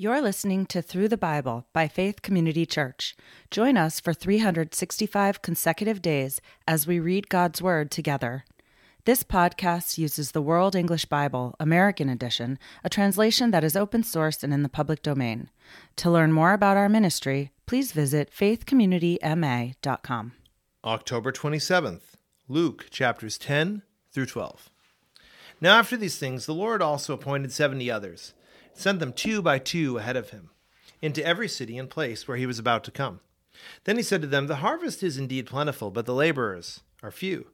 You're listening to Through the Bible by Faith Community Church. Join us for 365 consecutive days as we read God's Word together. This podcast uses the World English Bible, American Edition, a translation that is open source and in the public domain. To learn more about our ministry, please visit faithcommunityma.com. October 27th, Luke chapters 10 through 12. Now, after these things, the Lord also appointed seventy others sent them two by two ahead of him, into every city and place where he was about to come. Then he said to them, The harvest is indeed plentiful, but the laborers are few.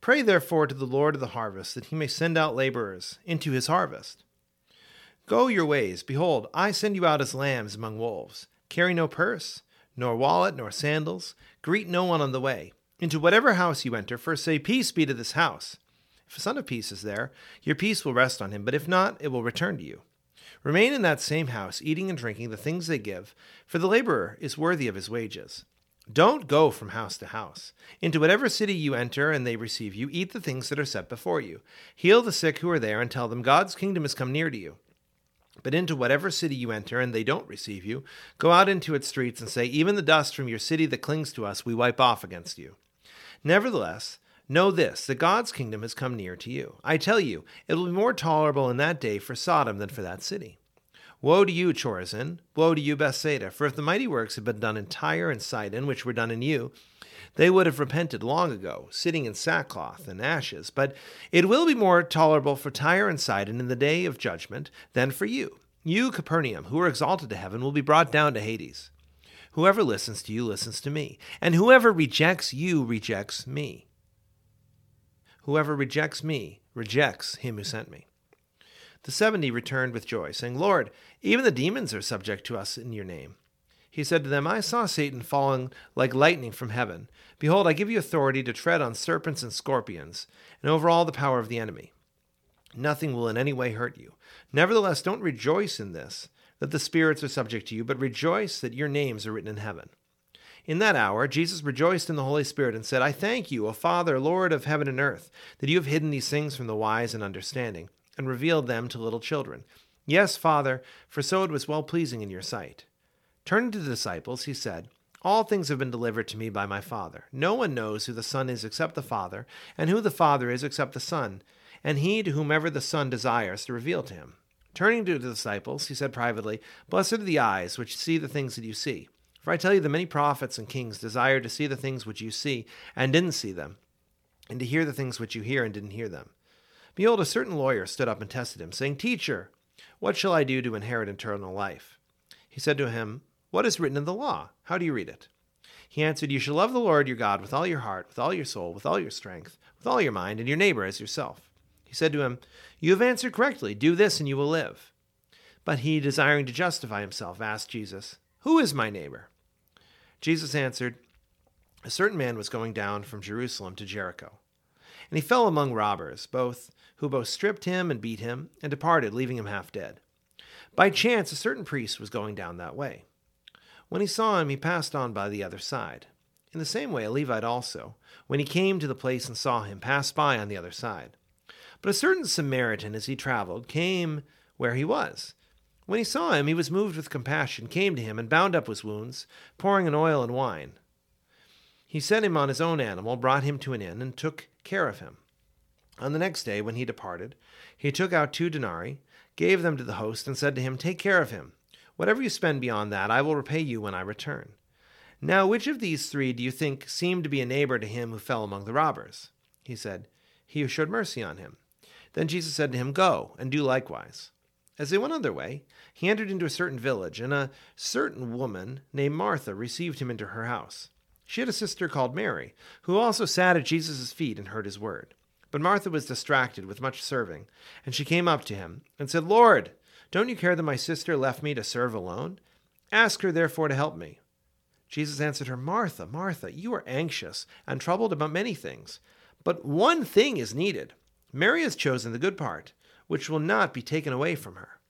Pray therefore to the Lord of the harvest that he may send out laborers into his harvest. Go your ways. Behold, I send you out as lambs among wolves. Carry no purse, nor wallet, nor sandals. Greet no one on the way. Into whatever house you enter, first say, Peace be to this house. If a son of peace is there, your peace will rest on him, but if not, it will return to you. Remain in that same house, eating and drinking the things they give, for the laborer is worthy of his wages. Don't go from house to house. Into whatever city you enter and they receive you, eat the things that are set before you. Heal the sick who are there and tell them God's kingdom has come near to you. But into whatever city you enter and they don't receive you, go out into its streets and say, Even the dust from your city that clings to us, we wipe off against you. Nevertheless, Know this, that God's kingdom has come near to you. I tell you, it will be more tolerable in that day for Sodom than for that city. Woe to you, Chorazin! Woe to you, Bethsaida! For if the mighty works had been done in Tyre and Sidon, which were done in you, they would have repented long ago, sitting in sackcloth and ashes. But it will be more tolerable for Tyre and Sidon in the day of judgment than for you. You, Capernaum, who are exalted to heaven, will be brought down to Hades. Whoever listens to you listens to me, and whoever rejects you rejects me. Whoever rejects me rejects him who sent me. The seventy returned with joy, saying, Lord, even the demons are subject to us in your name. He said to them, I saw Satan falling like lightning from heaven. Behold, I give you authority to tread on serpents and scorpions, and over all the power of the enemy. Nothing will in any way hurt you. Nevertheless, don't rejoice in this, that the spirits are subject to you, but rejoice that your names are written in heaven. In that hour, Jesus rejoiced in the Holy Spirit and said, I thank you, O Father, Lord of heaven and earth, that you have hidden these things from the wise and understanding, and revealed them to little children. Yes, Father, for so it was well pleasing in your sight. Turning to the disciples, he said, All things have been delivered to me by my Father. No one knows who the Son is except the Father, and who the Father is except the Son, and he to whomever the Son desires to reveal to him. Turning to the disciples, he said privately, Blessed are the eyes which see the things that you see. For I tell you that many prophets and kings desired to see the things which you see, and didn't see them, and to hear the things which you hear, and didn't hear them. Behold, a certain lawyer stood up and tested him, saying, Teacher, what shall I do to inherit eternal life? He said to him, What is written in the law? How do you read it? He answered, You shall love the Lord your God with all your heart, with all your soul, with all your strength, with all your mind, and your neighbor as yourself. He said to him, You have answered correctly. Do this, and you will live. But he, desiring to justify himself, asked Jesus, Who is my neighbor? Jesus answered, A certain man was going down from Jerusalem to Jericho, and he fell among robbers, both who both stripped him and beat him, and departed, leaving him half dead. By chance, a certain priest was going down that way. When he saw him, he passed on by the other side. In the same way, a Levite also, when he came to the place and saw him, passed by on the other side. But a certain Samaritan, as he traveled, came where he was. When he saw him, he was moved with compassion, came to him, and bound up his wounds, pouring in oil and wine. He set him on his own animal, brought him to an inn, and took care of him. On the next day, when he departed, he took out two denarii, gave them to the host, and said to him, Take care of him. Whatever you spend beyond that, I will repay you when I return. Now, which of these three do you think seemed to be a neighbor to him who fell among the robbers? He said, He who showed mercy on him. Then Jesus said to him, Go, and do likewise. As they went on their way, he entered into a certain village, and a certain woman named Martha received him into her house. She had a sister called Mary, who also sat at Jesus' feet and heard his word. But Martha was distracted with much serving, and she came up to him and said, Lord, don't you care that my sister left me to serve alone? Ask her therefore to help me. Jesus answered her, Martha, Martha, you are anxious and troubled about many things, but one thing is needed. Mary has chosen the good part which will not be taken away from her.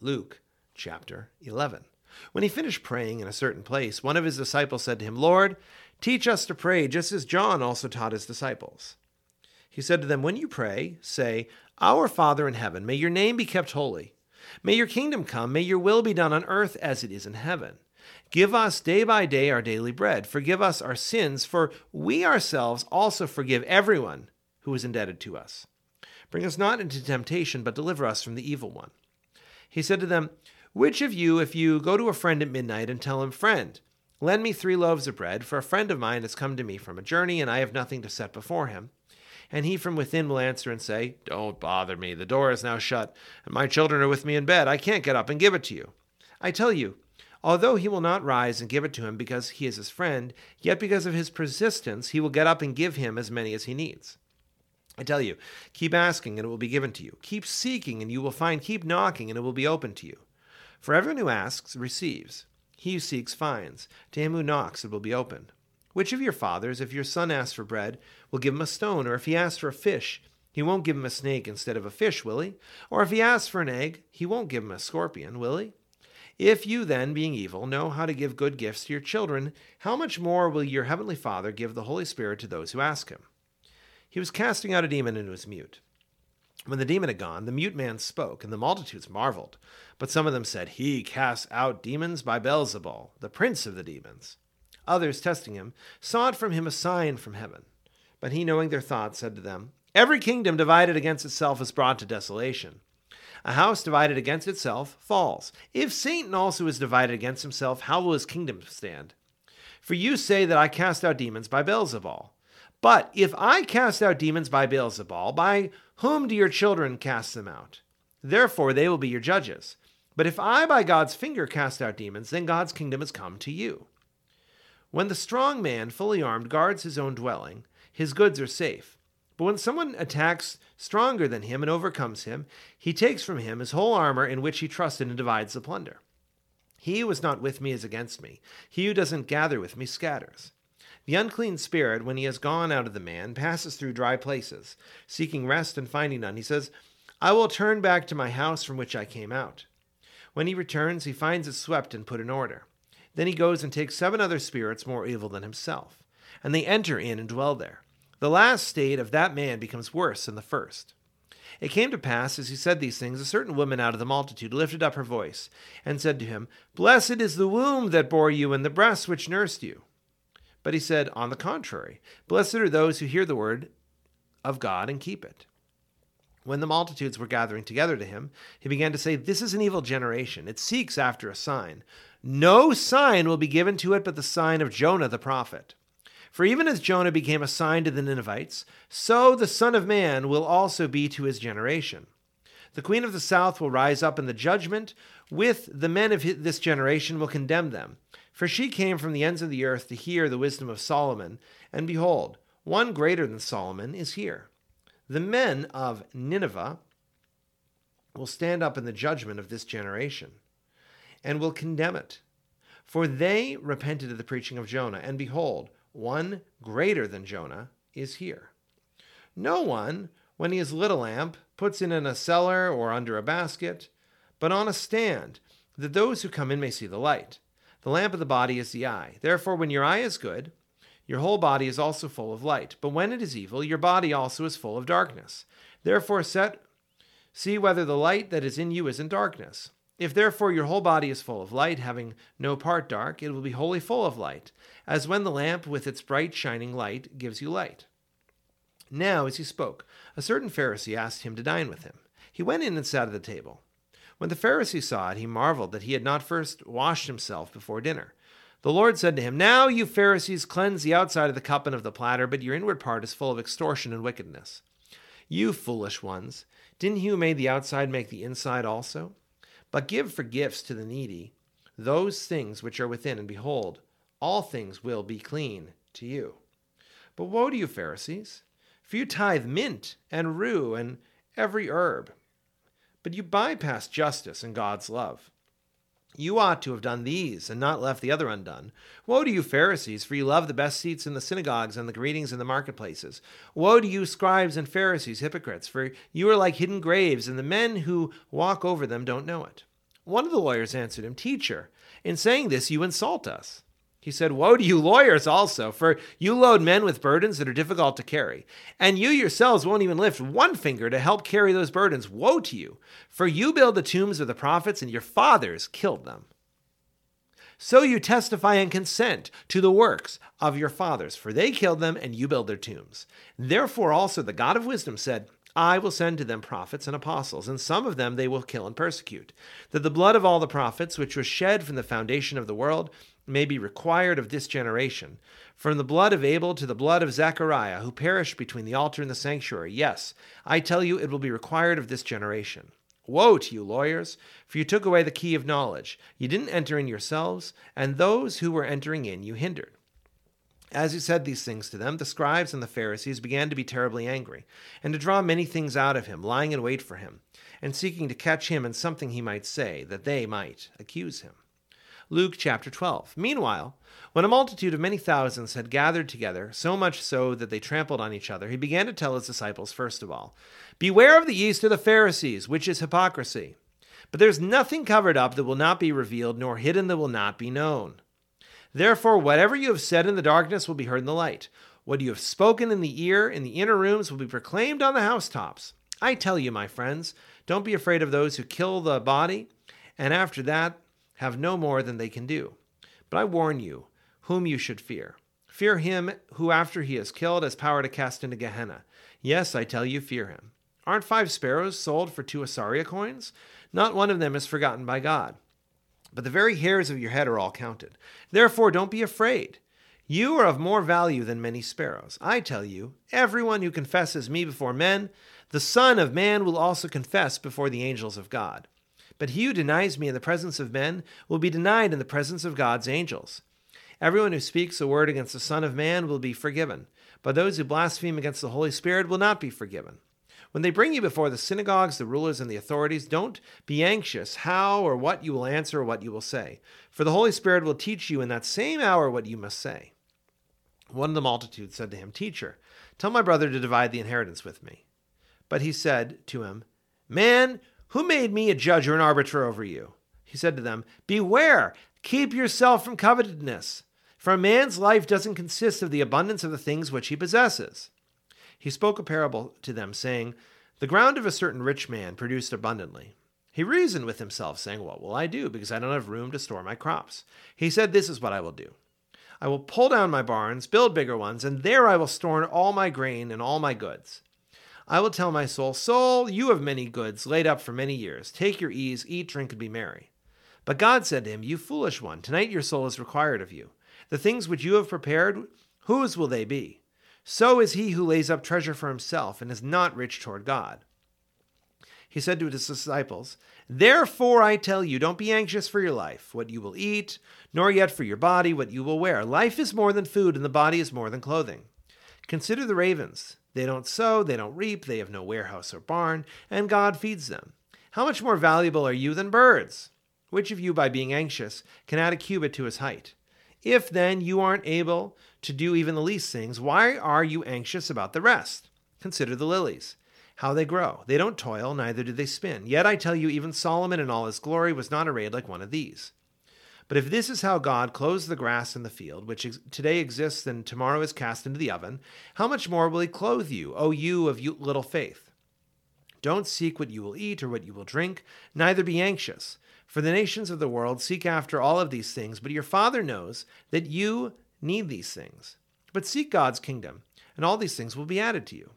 Luke chapter 11. When he finished praying in a certain place, one of his disciples said to him, Lord, teach us to pray, just as John also taught his disciples. He said to them, When you pray, say, Our Father in heaven, may your name be kept holy. May your kingdom come, may your will be done on earth as it is in heaven. Give us day by day our daily bread. Forgive us our sins, for we ourselves also forgive everyone who is indebted to us. Bring us not into temptation, but deliver us from the evil one. He said to them, Which of you, if you go to a friend at midnight and tell him, Friend, lend me three loaves of bread, for a friend of mine has come to me from a journey, and I have nothing to set before him? And he from within will answer and say, Don't bother me. The door is now shut, and my children are with me in bed. I can't get up and give it to you. I tell you, although he will not rise and give it to him because he is his friend, yet because of his persistence, he will get up and give him as many as he needs. I tell you, keep asking and it will be given to you. Keep seeking and you will find. Keep knocking and it will be open to you. For everyone who asks receives. He who seeks finds. To him who knocks it will be opened. Which of your fathers, if your son asks for bread, will give him a stone? Or if he asks for a fish, he won't give him a snake instead of a fish, will he? Or if he asks for an egg, he won't give him a scorpion, will he? If you then, being evil, know how to give good gifts to your children, how much more will your heavenly Father give the Holy Spirit to those who ask him? He was casting out a demon and was mute. When the demon had gone, the mute man spoke, and the multitudes marveled. But some of them said, He casts out demons by Beelzebul, the prince of the demons. Others, testing him, sought from him a sign from heaven. But he, knowing their thoughts, said to them, Every kingdom divided against itself is brought to desolation. A house divided against itself falls. If Satan also is divided against himself, how will his kingdom stand? For you say that I cast out demons by Beelzebul. But if I cast out demons by Beelzebul, by whom do your children cast them out? Therefore they will be your judges. But if I by God's finger cast out demons, then God's kingdom has come to you. When the strong man, fully armed, guards his own dwelling, his goods are safe. But when someone attacks stronger than him and overcomes him, he takes from him his whole armor in which he trusted and divides the plunder. He who is not with me is against me. He who doesn't gather with me scatters. The unclean spirit, when he has gone out of the man, passes through dry places, seeking rest and finding none. He says, I will turn back to my house from which I came out. When he returns, he finds it swept and put in order. Then he goes and takes seven other spirits more evil than himself, and they enter in and dwell there. The last state of that man becomes worse than the first. It came to pass, as he said these things, a certain woman out of the multitude lifted up her voice, and said to him, Blessed is the womb that bore you, and the breasts which nursed you. But he said, On the contrary, blessed are those who hear the word of God and keep it. When the multitudes were gathering together to him, he began to say, This is an evil generation. It seeks after a sign. No sign will be given to it but the sign of Jonah the prophet. For even as Jonah became a sign to the Ninevites, so the Son of Man will also be to his generation. The queen of the south will rise up in the judgment with the men of this generation will condemn them for she came from the ends of the earth to hear the wisdom of Solomon, and behold, one greater than Solomon is here. The men of Nineveh will stand up in the judgment of this generation, and will condemn it. For they repented of the preaching of Jonah, and behold, one greater than Jonah is here. No one, when he has lit a lamp, puts it in a cellar or under a basket, but on a stand, that those who come in may see the light. The lamp of the body is the eye. Therefore, when your eye is good, your whole body is also full of light. But when it is evil, your body also is full of darkness. Therefore, set see whether the light that is in you is in darkness. If therefore your whole body is full of light, having no part dark, it will be wholly full of light, as when the lamp with its bright shining light gives you light. Now, as he spoke, a certain Pharisee asked him to dine with him. He went in and sat at the table. When the Pharisee saw it, he marveled that he had not first washed himself before dinner. The Lord said to him, Now you Pharisees cleanse the outside of the cup and of the platter, but your inward part is full of extortion and wickedness. You foolish ones, didn't he who made the outside make the inside also? But give for gifts to the needy those things which are within, and behold, all things will be clean to you. But woe to you, Pharisees! For you tithe mint and rue and every herb but you bypass justice and God's love. You ought to have done these and not left the other undone. Woe to you, Pharisees, for you love the best seats in the synagogues and the greetings in the marketplaces. Woe to you, scribes and Pharisees, hypocrites, for you are like hidden graves, and the men who walk over them don't know it. One of the lawyers answered him, Teacher, in saying this, you insult us. He said, Woe to you lawyers also, for you load men with burdens that are difficult to carry, and you yourselves won't even lift one finger to help carry those burdens. Woe to you, for you build the tombs of the prophets, and your fathers killed them. So you testify and consent to the works of your fathers, for they killed them, and you build their tombs. Therefore also the God of wisdom said, I will send to them prophets and apostles, and some of them they will kill and persecute, that the blood of all the prophets, which was shed from the foundation of the world, may be required of this generation. From the blood of Abel to the blood of Zechariah, who perished between the altar and the sanctuary. Yes, I tell you, it will be required of this generation. Woe to you, lawyers, for you took away the key of knowledge. You didn't enter in yourselves, and those who were entering in you hindered. As he said these things to them, the scribes and the Pharisees began to be terribly angry, and to draw many things out of him, lying in wait for him, and seeking to catch him in something he might say, that they might accuse him. Luke chapter 12. Meanwhile, when a multitude of many thousands had gathered together, so much so that they trampled on each other, he began to tell his disciples first of all Beware of the yeast of the Pharisees, which is hypocrisy. But there's nothing covered up that will not be revealed, nor hidden that will not be known. Therefore, whatever you have said in the darkness will be heard in the light. What you have spoken in the ear in the inner rooms will be proclaimed on the housetops. I tell you, my friends, don't be afraid of those who kill the body, and after that, have no more than they can do. But I warn you, whom you should fear. Fear him who, after he is killed, has power to cast into Gehenna. Yes, I tell you, fear him. Aren't five sparrows sold for two assaria coins? Not one of them is forgotten by God. But the very hairs of your head are all counted. Therefore, don't be afraid. You are of more value than many sparrows. I tell you, everyone who confesses me before men, the Son of Man will also confess before the angels of God. But he who denies me in the presence of men will be denied in the presence of God's angels. Everyone who speaks a word against the Son of Man will be forgiven, but those who blaspheme against the Holy Spirit will not be forgiven. When they bring you before the synagogues, the rulers, and the authorities, don't be anxious how or what you will answer or what you will say, for the Holy Spirit will teach you in that same hour what you must say. One of the multitude said to him, Teacher, tell my brother to divide the inheritance with me. But he said to him, Man, who made me a judge or an arbiter over you? He said to them, Beware, keep yourself from covetousness, for a man's life doesn't consist of the abundance of the things which he possesses. He spoke a parable to them, saying, The ground of a certain rich man produced abundantly. He reasoned with himself, saying, What will I do, because I don't have room to store my crops? He said, This is what I will do. I will pull down my barns, build bigger ones, and there I will store all my grain and all my goods. I will tell my soul, Soul, you have many goods laid up for many years. Take your ease, eat, drink, and be merry. But God said to him, You foolish one, tonight your soul is required of you. The things which you have prepared, whose will they be? So is he who lays up treasure for himself and is not rich toward God. He said to his disciples, Therefore I tell you, don't be anxious for your life, what you will eat, nor yet for your body, what you will wear. Life is more than food, and the body is more than clothing. Consider the ravens. They don't sow, they don't reap, they have no warehouse or barn, and God feeds them. How much more valuable are you than birds? Which of you, by being anxious, can add a cubit to his height? If then you aren't able to do even the least things, why are you anxious about the rest? Consider the lilies, how they grow. They don't toil, neither do they spin. Yet I tell you, even Solomon in all his glory was not arrayed like one of these. But if this is how God clothes the grass in the field, which today exists and tomorrow is cast into the oven, how much more will he clothe you, O you of little faith? Don't seek what you will eat or what you will drink, neither be anxious. For the nations of the world seek after all of these things, but your Father knows that you need these things. But seek God's kingdom, and all these things will be added to you.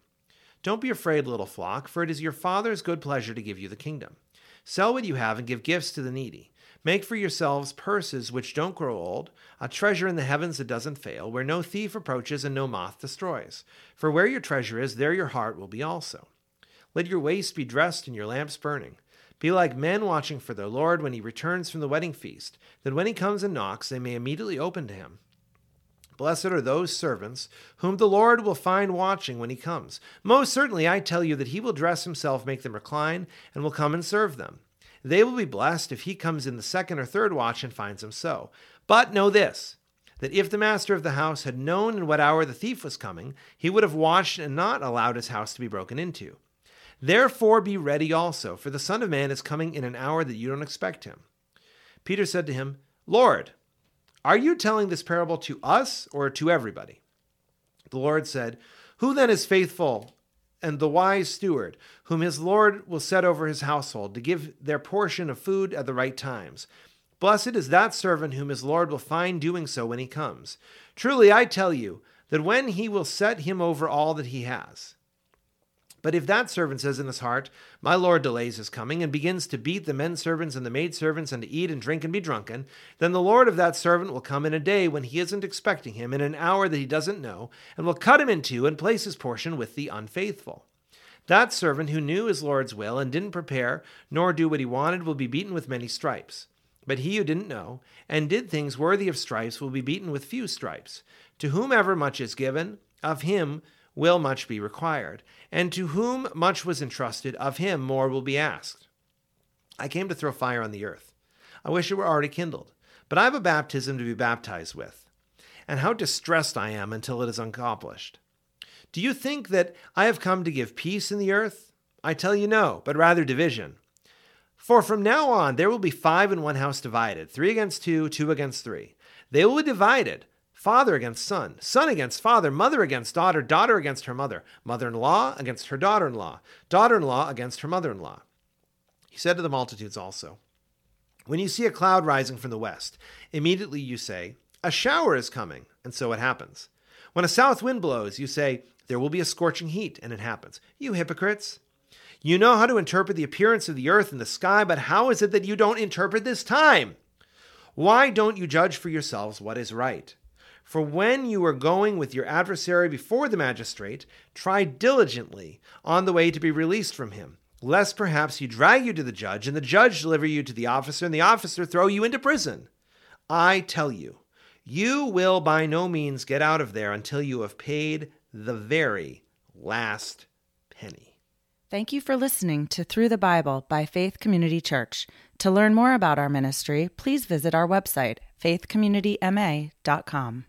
Don't be afraid, little flock, for it is your Father's good pleasure to give you the kingdom. Sell what you have and give gifts to the needy. Make for yourselves purses which don't grow old, a treasure in the heavens that doesn't fail, where no thief approaches and no moth destroys. For where your treasure is, there your heart will be also. Let your waist be dressed and your lamps burning. Be like men watching for their Lord when he returns from the wedding feast, that when he comes and knocks, they may immediately open to him. Blessed are those servants whom the Lord will find watching when he comes. Most certainly, I tell you that he will dress himself, make them recline, and will come and serve them. They will be blessed if he comes in the second or third watch and finds them so. But know this that if the master of the house had known in what hour the thief was coming, he would have watched and not allowed his house to be broken into. Therefore be ready also, for the Son of Man is coming in an hour that you don't expect him. Peter said to him, Lord, Are you telling this parable to us or to everybody? The Lord said, Who then is faithful and the wise steward, whom his Lord will set over his household to give their portion of food at the right times? Blessed is that servant whom his Lord will find doing so when he comes. Truly, I tell you that when he will set him over all that he has. But if that servant says in his heart, My Lord delays his coming, and begins to beat the men servants and the maid servants, and to eat and drink and be drunken, then the Lord of that servant will come in a day when he isn't expecting him, in an hour that he doesn't know, and will cut him in two and place his portion with the unfaithful. That servant who knew his Lord's will and didn't prepare nor do what he wanted will be beaten with many stripes. But he who didn't know and did things worthy of stripes will be beaten with few stripes. To whomever much is given, of him will much be required, and to whom much was entrusted, of him more will be asked. I came to throw fire on the earth. I wish it were already kindled, but I have a baptism to be baptized with. And how distressed I am until it is accomplished. Do you think that I have come to give peace in the earth? I tell you no, but rather division. For from now on there will be five in one house divided, three against two, two against three. They will be divided father against son, son against father, mother against daughter, daughter against her mother, mother in law against her daughter in law, daughter in law against her mother in law. He said to the multitudes also, When you see a cloud rising from the west, immediately you say, A shower is coming, and so it happens. When a south wind blows, you say, There will be a scorching heat, and it happens. You hypocrites! You know how to interpret the appearance of the earth and the sky, but how is it that you don't interpret this time? Why don't you judge for yourselves what is right? For when you are going with your adversary before the magistrate, try diligently on the way to be released from him, lest perhaps he drag you to the judge, and the judge deliver you to the officer, and the officer throw you into prison. I tell you, you will by no means get out of there until you have paid the very last penny. Thank you for listening to Through the Bible by Faith Community Church. To learn more about our ministry, please visit our website, faithcommunityma.com.